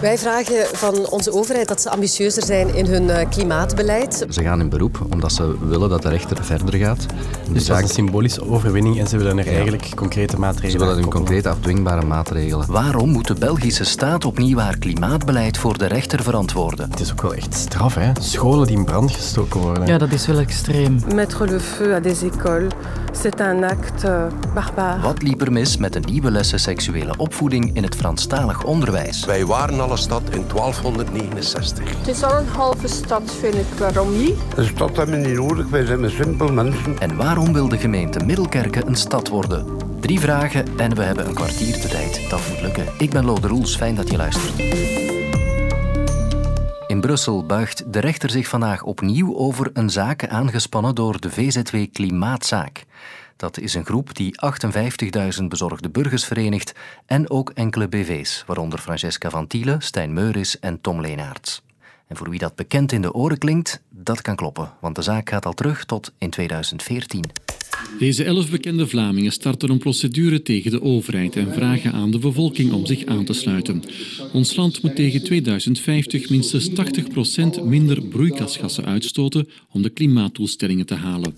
Wij vragen van onze overheid dat ze ambitieuzer zijn in hun eh, klimaatbeleid. Ze gaan in beroep omdat ze willen dat de rechter verder gaat. Dus dat is een symbolische overwinning en ze willen er eigenlijk concrete maatregelen Ze willen een concrete afdwingbare maatregelen. Waarom moet de Belgische staat opnieuw haar klimaatbeleid voor de rechter verantwoorden? Het is ook wel echt straf, hè? Scholen die in brand gestoken worden. Ja, dat is wel extreem. Mettre le feu à des écoles, c'est un acte euh, barbare. Wat liep er mis met de nieuwe lessen seksuele opvoeding in het Franstalig onderwijs? Wij waren al stad in 1269. Het is al een halve stad, vind ik. Waarom niet? Een stad hebben we niet nodig, wij zijn een simpel mensen. En waarom wil de gemeente Middelkerken een stad worden? Drie vragen en we hebben een kwartier de tijd. Dat moet lukken. Ik ben Lode Roels, fijn dat je luistert. In Brussel buigt de rechter zich vandaag opnieuw over een zaak aangespannen door de VZW Klimaatzaak. Dat is een groep die 58.000 bezorgde burgers verenigt en ook enkele BV's, waaronder Francesca van Tiele, Stijn Meuris en Tom Leenaerts. En voor wie dat bekend in de oren klinkt, dat kan kloppen, want de zaak gaat al terug tot in 2014. Deze elf bekende Vlamingen starten een procedure tegen de overheid en vragen aan de bevolking om zich aan te sluiten. Ons land moet tegen 2050 minstens 80% minder broeikasgassen uitstoten om de klimaatdoelstellingen te halen.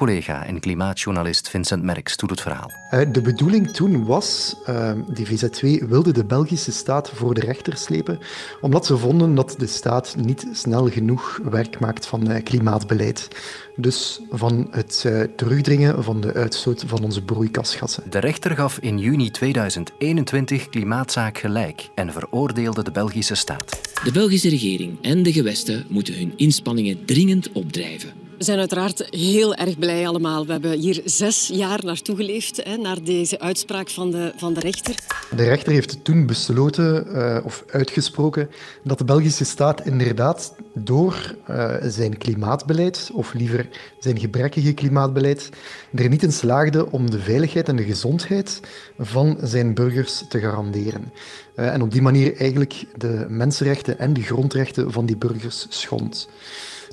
Collega en klimaatjournalist Vincent Merks doet het verhaal. Uh, de bedoeling toen was, uh, die VZ2 wilde de Belgische staat voor de rechter slepen, omdat ze vonden dat de staat niet snel genoeg werk maakt van uh, klimaatbeleid. Dus van het terugdringen van de uitstoot van onze broeikasgassen. De rechter gaf in juni 2021 klimaatzaak gelijk en veroordeelde de Belgische staat. De Belgische regering en de gewesten moeten hun inspanningen dringend opdrijven. We zijn uiteraard heel erg blij allemaal. We hebben hier zes jaar naartoe geleefd, hè, naar deze uitspraak van de, van de rechter. De rechter heeft toen besloten, uh, of uitgesproken, dat de Belgische staat inderdaad door uh, zijn klimaatbeleid, of liever zijn gebrekkige klimaatbeleid, er niet in slaagde om de veiligheid en de gezondheid van zijn burgers te garanderen. Uh, en op die manier eigenlijk de mensenrechten en de grondrechten van die burgers schond.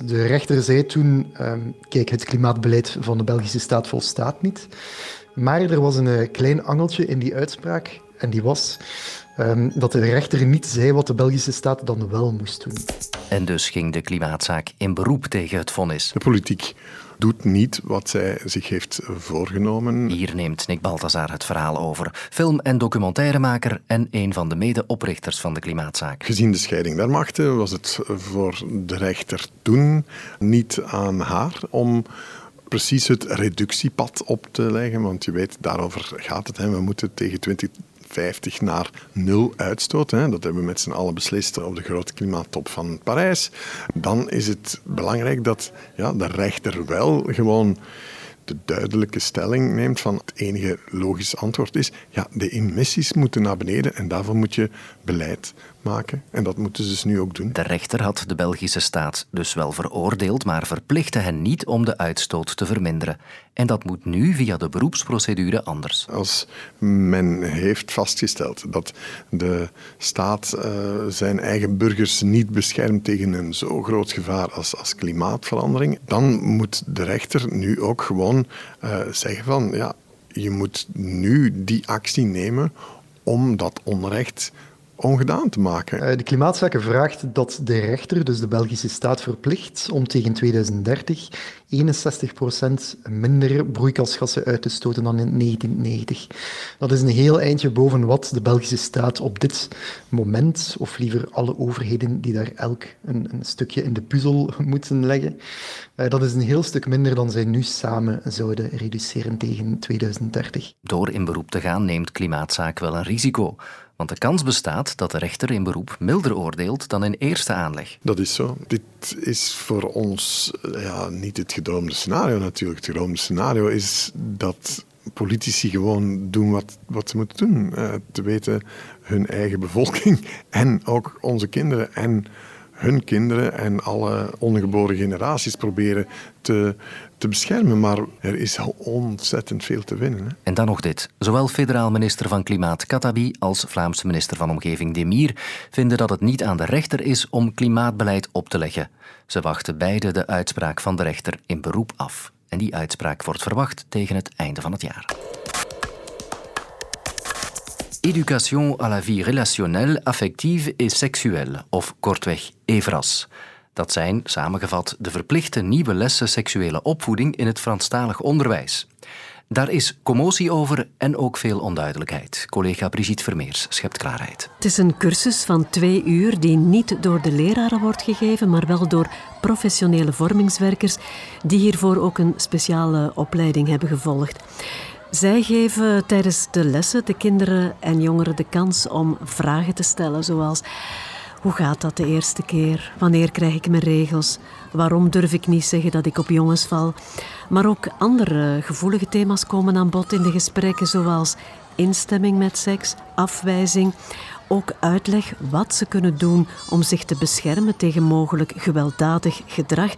De rechter zei toen, um, kijk, het klimaatbeleid van de Belgische staat volstaat niet. Maar er was een uh, klein angeltje in die uitspraak, en die was um, dat de rechter niet zei wat de Belgische staat dan wel moest doen. En dus ging de klimaatzaak in beroep tegen het vonnis. De politiek doet niet wat zij zich heeft voorgenomen. Hier neemt Nick Balthazar het verhaal over. Film- en documentairemaker en een van de mede-oprichters van de klimaatzaak. Gezien de scheiding der machten was het voor de rechter toen niet aan haar om precies het reductiepad op te leggen. Want je weet, daarover gaat het. Hè. We moeten tegen 20 50 naar nul uitstoot. Hè. Dat hebben we met z'n allen beslist op de grote klimaattop van Parijs. Dan is het belangrijk dat ja, de rechter wel gewoon de duidelijke stelling neemt van het enige logische antwoord is ja, de emissies moeten naar beneden en daarvoor moet je beleid maken. En dat moeten ze dus nu ook doen. De rechter had de Belgische staat dus wel veroordeeld, maar verplichtte hen niet om de uitstoot te verminderen. En dat moet nu via de beroepsprocedure anders. Als men heeft vastgesteld dat de staat uh, zijn eigen burgers niet beschermt tegen een zo groot gevaar als, als klimaatverandering, dan moet de rechter nu ook gewoon uh, zeggen van ja, je moet nu die actie nemen om dat onrecht ongedaan te maken. De klimaatzaken vraagt dat de rechter, dus de Belgische staat, verplicht om tegen 2030 61% minder broeikasgassen uit te stoten dan in 1990. Dat is een heel eindje boven wat de Belgische staat op dit moment, of liever alle overheden die daar elk een, een stukje in de puzzel moeten leggen, dat is een heel stuk minder dan zij nu samen zouden reduceren tegen 2030. Door in beroep te gaan neemt klimaatzaak wel een risico. Want de kans bestaat dat de rechter in beroep milder oordeelt dan in eerste aanleg. Dat is zo. Dit is voor ons ja, niet het gedroomde scenario natuurlijk. Het gedroomde scenario is dat politici gewoon doen wat, wat ze moeten doen. Uh, te weten hun eigen bevolking en ook onze kinderen en hun kinderen en alle ongeboren generaties proberen te, te beschermen. Maar er is ontzettend veel te winnen. Hè. En dan nog dit. Zowel federaal minister van Klimaat Katabi als Vlaamse minister van Omgeving Demir vinden dat het niet aan de rechter is om klimaatbeleid op te leggen. Ze wachten beide de uitspraak van de rechter in beroep af. En die uitspraak wordt verwacht tegen het einde van het jaar. Éducation à la vie relationnelle, affective et sexuelle, of kortweg EVRAS. Dat zijn, samengevat, de verplichte nieuwe lessen seksuele opvoeding in het Franstalig onderwijs. Daar is commotie over en ook veel onduidelijkheid. Collega Brigitte Vermeers schept klaarheid. Het is een cursus van twee uur die niet door de leraren wordt gegeven, maar wel door professionele vormingswerkers die hiervoor ook een speciale opleiding hebben gevolgd. Zij geven tijdens de lessen de kinderen en jongeren de kans om vragen te stellen, zoals hoe gaat dat de eerste keer? Wanneer krijg ik mijn regels? Waarom durf ik niet zeggen dat ik op jongens val? Maar ook andere gevoelige thema's komen aan bod in de gesprekken, zoals instemming met seks, afwijzing. Ook uitleg wat ze kunnen doen om zich te beschermen tegen mogelijk gewelddadig gedrag.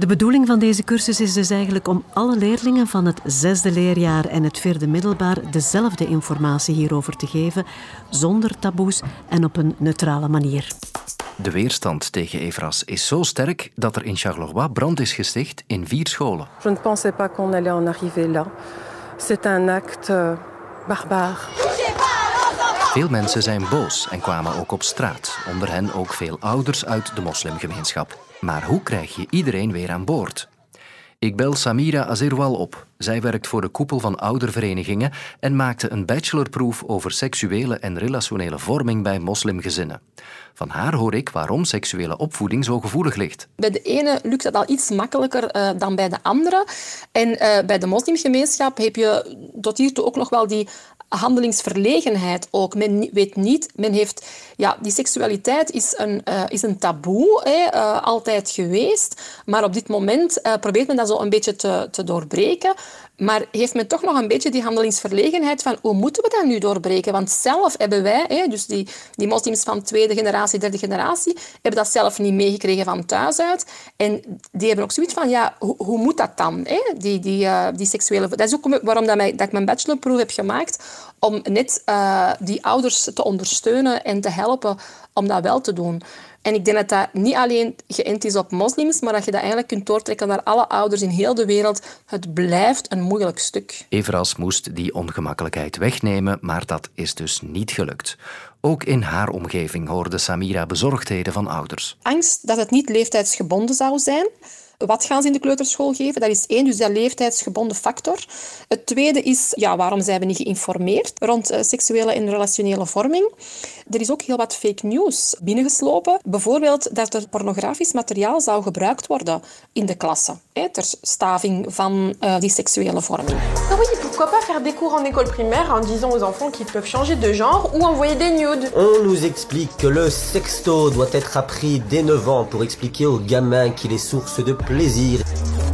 De bedoeling van deze cursus is dus eigenlijk om alle leerlingen van het zesde leerjaar en het vierde middelbaar dezelfde informatie hierover te geven, zonder taboes en op een neutrale manier. De weerstand tegen Evras is zo sterk dat er in Charleroi brand is gesticht in vier scholen. Je ne pensais pas qu'on allait en arriver là. C'est un acte euh, barbare. Veel mensen zijn boos en kwamen ook op straat, onder hen ook veel ouders uit de moslimgemeenschap. Maar hoe krijg je iedereen weer aan boord? Ik bel Samira Azirwal op. Zij werkt voor de koepel van ouderverenigingen en maakte een bachelorproef over seksuele en relationele vorming bij moslimgezinnen. Van haar hoor ik waarom seksuele opvoeding zo gevoelig ligt. Bij de ene lukt dat al iets makkelijker uh, dan bij de andere. En uh, bij de moslimgemeenschap heb je tot hiertoe ook nog wel die handelingsverlegenheid ook. Men weet niet, men heeft... Ja, die seksualiteit is een, uh, is een taboe, hè, altijd geweest. Maar op dit moment probeert men dat zo een beetje te, te doorbreken. Maar heeft men toch nog een beetje die handelingsverlegenheid van hoe moeten we dat nu doorbreken? Want zelf hebben wij, hè, dus die, die moslims van tweede generatie, derde generatie, hebben dat zelf niet meegekregen van thuis uit. En die hebben ook zoiets van, ja, hoe, hoe moet dat dan? Hè? Die, die, uh, die seksuele... Dat is ook waarom dat, ik mijn bachelorproef heb gemaakt, om net uh, die ouders te ondersteunen en te helpen om dat wel te doen. En ik denk dat dat niet alleen geënt is op moslims, maar dat je dat eigenlijk kunt doortrekken naar alle ouders in heel de wereld. Het blijft een moeilijk stuk. Everas moest die ongemakkelijkheid wegnemen, maar dat is dus niet gelukt. Ook in haar omgeving hoorde Samira bezorgdheden van ouders. Angst dat het niet leeftijdsgebonden zou zijn. Wat gaan ze in de kleuterschool geven? Dat is één, dus dat leeftijdsgebonden factor. Het tweede is, ja, waarom zijn we niet geïnformeerd rond uh, seksuele en relationele vorming? Er is ook heel wat fake news binnengeslopen. Bijvoorbeeld dat er pornografisch materiaal zou gebruikt worden in de klasse. Hè, ter staving van uh, die seksuele vorming. Oui, pourquoi pas faire des cours en école primaire en disant aux enfants qu'ils peuvent changer de genre ou envoyer des nudes On nous explique que le sexto doit être appris dès 9 ans pour expliquer aux gamins qu'il est source de plaisir.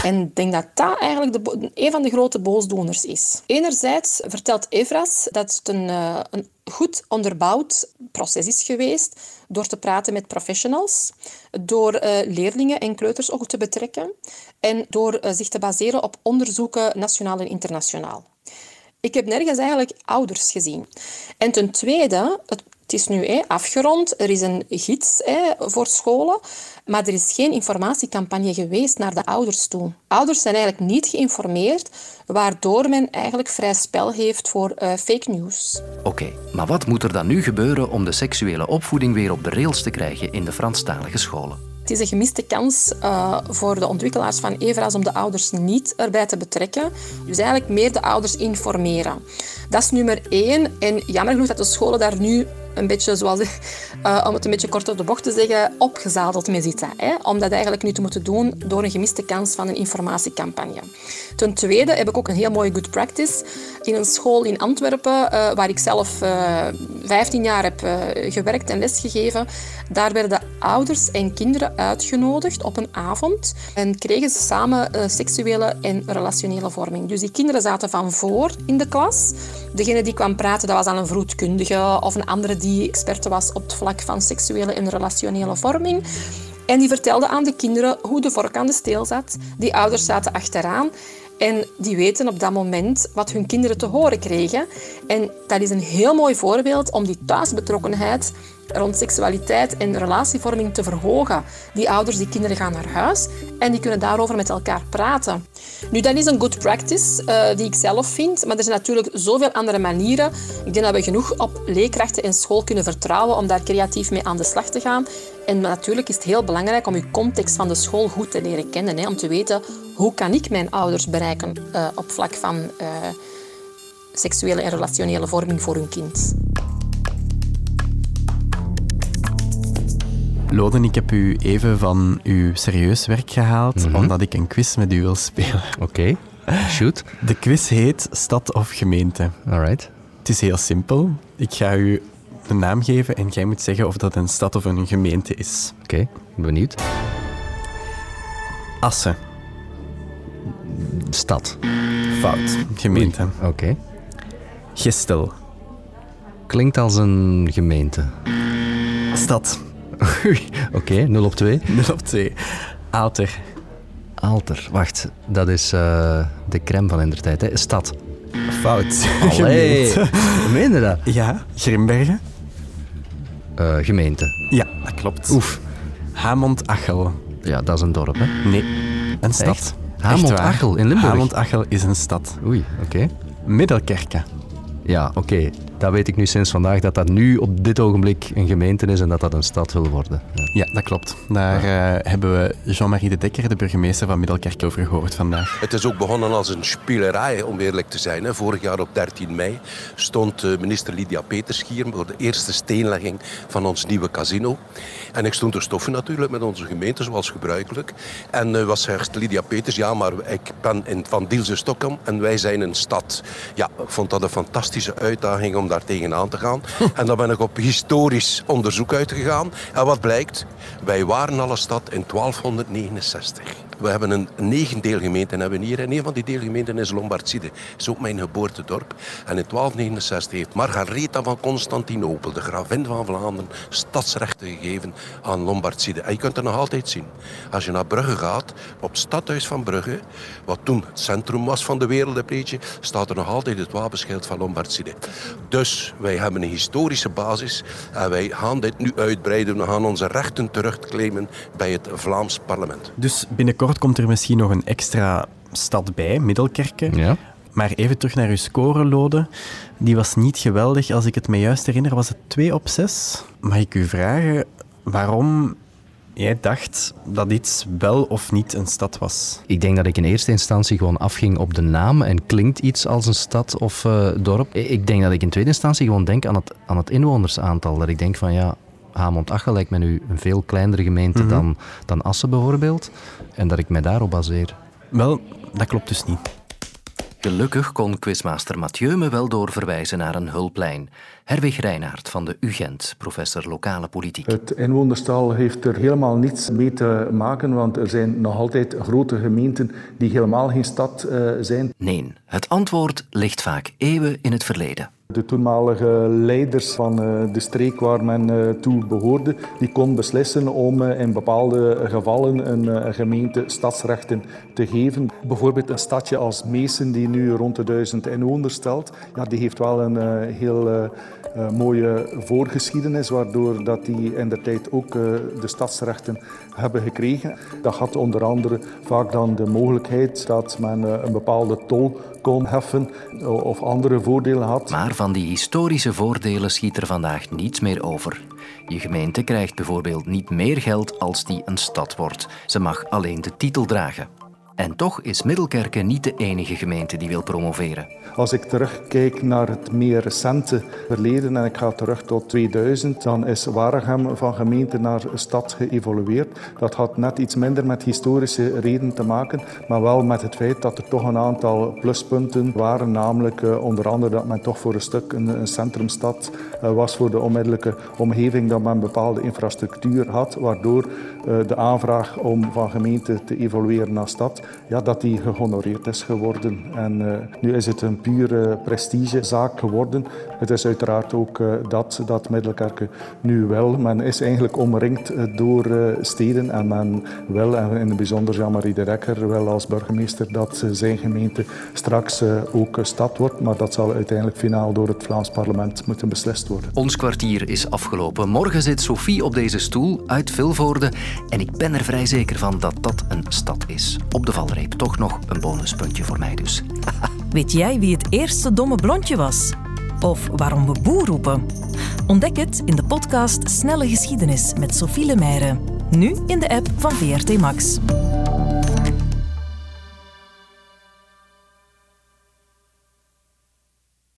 En ik denk dat dat eigenlijk de, een van de grote boosdoeners is. Enerzijds vertelt Evras dat het een, uh, een goed onderbouwd proces is geweest door te praten met professionals, door uh, leerlingen en kleuters ook te betrekken en door uh, zich te baseren op onderzoeken nationaal en internationaal. Ik heb nergens eigenlijk ouders gezien. En ten tweede, het, het is nu hé, afgerond, er is een gids hé, voor scholen, maar er is geen informatiecampagne geweest naar de ouders toe. Ouders zijn eigenlijk niet geïnformeerd, waardoor men eigenlijk vrij spel heeft voor uh, fake news. Oké, okay, maar wat moet er dan nu gebeuren om de seksuele opvoeding weer op de rails te krijgen in de Franstalige scholen? Het is een gemiste kans uh, voor de ontwikkelaars van Evra's om de ouders niet erbij te betrekken. Dus eigenlijk meer de ouders informeren. Dat is nummer één. En jammer genoeg dat de scholen daar nu een beetje, zoals, uh, om het een beetje kort op de bocht te zeggen, opgezadeld mee zitten. Hè? Om dat eigenlijk nu te moeten doen door een gemiste kans van een informatiecampagne. Ten tweede heb ik ook een heel mooie good practice in een school in Antwerpen, uh, waar ik zelf uh, 15 jaar heb gewerkt en lesgegeven. Daar werden ouders en kinderen uitgenodigd op een avond en kregen ze samen seksuele en relationele vorming. Dus die kinderen zaten van voor in de klas. Degene die kwam praten, dat was dan een vroedkundige of een andere die experte was op het vlak van seksuele en relationele vorming. En die vertelde aan de kinderen hoe de vork aan de steel zat. Die ouders zaten achteraan en die weten op dat moment wat hun kinderen te horen kregen. En dat is een heel mooi voorbeeld om die thuisbetrokkenheid rond seksualiteit en relatievorming te verhogen. Die ouders, die kinderen gaan naar huis en die kunnen daarover met elkaar praten. Nu, dat is een good practice uh, die ik zelf vind, maar er zijn natuurlijk zoveel andere manieren. Ik denk dat we genoeg op leerkrachten en school kunnen vertrouwen om daar creatief mee aan de slag te gaan. En natuurlijk is het heel belangrijk om je context van de school goed te leren kennen. Hè, om te weten hoe kan ik mijn ouders bereiken uh, op vlak van uh, seksuele en relationele vorming voor hun kind. Loden, ik heb u even van uw serieus werk gehaald, Mhm. omdat ik een quiz met u wil spelen. Oké, shoot. De quiz heet Stad of Gemeente. Alright. Het is heel simpel. Ik ga u een naam geven en jij moet zeggen of dat een stad of een gemeente is. Oké, benieuwd. Assen. Stad. Fout. Gemeente. Oké. Gestel. Klinkt als een gemeente. Stad. Oké, 0 op 2. 0 op 2. Aalter. Aalter. Wacht, dat is eh, de crème van in der tijd. Hè? Stad. Fout. Allee, Gemeente. dat? Ja. Grimbergen. Eh, gemeente. Ja, dat klopt. Oef. Hamond-Achel. Ja, dat is een dorp, hè? Nee, een stad. Hamond-Achel in Limburg? Hamond-Achel is een stad. Oei, oké. Middelkerke. Ja, oké. Dat weet ik nu sinds vandaag, dat dat nu op dit ogenblik een gemeente is en dat dat een stad wil worden. Ja. Ja, dat klopt. Daar eh, hebben we Jean-Marie de Dekker, de burgemeester van Middelkerke, over gehoord vandaag. Het is ook begonnen als een spelerij, om eerlijk te zijn. hè. Vorig jaar op 13 mei stond eh, minister Lydia Peters hier voor de eerste steenlegging van ons nieuwe casino. En ik stond te stoffen natuurlijk met onze gemeente, zoals gebruikelijk. En eh, wat zegt Lydia Peters? Ja, maar ik ben in, van Dielse Stockholm en wij zijn een stad. Ja, ik vond dat een fantastische uitdaging om daar tegenaan te gaan. en dan ben ik op historisch onderzoek uitgegaan. En wat blijkt? Wij waren al een stad in 1269. We hebben een negen deelgemeenten hebben hier. En een van die deelgemeenten is Lombardside. Is ook mijn geboortedorp. En in 1269 heeft Margaretha van Constantinopel, de gravin van Vlaanderen, stadsrechten gegeven aan Lombardside. En je kunt het nog altijd zien. Als je naar Brugge gaat, op het stadhuis van Brugge, wat toen het centrum was van de wereld, staat er nog altijd het wapenschild van Lombardside. Dus wij hebben een historische basis en wij gaan dit nu uitbreiden. We gaan onze rechten terugclaimen bij het Vlaams parlement. Dus binnenkort komt er misschien nog een extra stad bij, Middelkerke. Ja. Maar even terug naar uw score, Lode. Die was niet geweldig. Als ik het me juist herinner, was het 2 op 6. Mag ik u vragen waarom jij dacht dat iets wel of niet een stad was? Ik denk dat ik in eerste instantie gewoon afging op de naam en klinkt iets als een stad of eh, dorp. Ik denk dat ik in tweede instantie gewoon denk aan het, aan het inwonersaantal. Dat ik denk van ja, Hamond-Achel lijkt me nu een veel kleinere gemeente Mhm. dan, dan Assen bijvoorbeeld. En dat ik mij daarop baseer. Wel, dat klopt dus niet. Gelukkig kon quizmaster Mathieu me wel doorverwijzen naar een hulplijn. Herwig Reinaert van de UGent, professor lokale politiek. Het inwonerstal heeft er helemaal niets mee te maken, want er zijn nog altijd grote gemeenten die helemaal geen stad eh, zijn. Nee, het antwoord ligt vaak eeuwen in het verleden. De toenmalige leiders van eh, de streek waar men eh, toe behoorde, die kon beslissen om eh, in bepaalde gevallen een gemeente stadsrechten te geven. Bijvoorbeeld een stadje als Meesen, die nu rond de duizend inwoners stelt, ja, die heeft wel een heel mooie voorgeschiedenis, waardoor dat die in de tijd ook de stadsrechten hebben gekregen. Dat had onder andere vaak dan de mogelijkheid dat men een bepaalde tol heffen of andere voordelen had. Maar van die historische voordelen schiet er vandaag niets meer over. Je gemeente krijgt bijvoorbeeld niet meer geld als die een stad wordt. Ze mag alleen de titel dragen. En toch is Middelkerke niet de enige gemeente die wil promoveren. Als ik terugkijk naar het meer recente verleden en ik ga terug tot 2000, dan is Waregem van gemeente naar stad geëvolueerd. Dat had net iets minder met historische redenen te maken, maar wel met het feit dat er toch een aantal pluspunten waren, namelijk eh, onder andere dat men toch voor een stuk een, een centrumstad eh, was voor de onmiddellijke omgeving, dat men bepaalde infrastructuur had, waardoor eh, de aanvraag om van gemeente te evolueren naar stad ja, dat die gehonoreerd is geworden. En nu is het een pure prestigezaak geworden. Het is uiteraard ook dat, dat Middelkerke nu wel, men is eigenlijk omringd door steden en men wil, en in het bijzonder Jean-Marie de Rekker, wel als burgemeester dat zijn gemeente straks ook stad wordt, maar dat zal uiteindelijk finaal door het Vlaams parlement moeten beslist worden. Ons kwartier is afgelopen. Morgen zit Sophie op deze stoel uit Vilvoorde en ik ben er vrij zeker van dat dat een stad is. Op de valreep toch nog een bonuspuntje voor mij dus. Weet jij wie het eerste domme blondje was? Of waarom we boer roepen? Ontdek het in de podcast Snelle Geschiedenis met Sophie Lemaire. Nu in de app van VRT Max.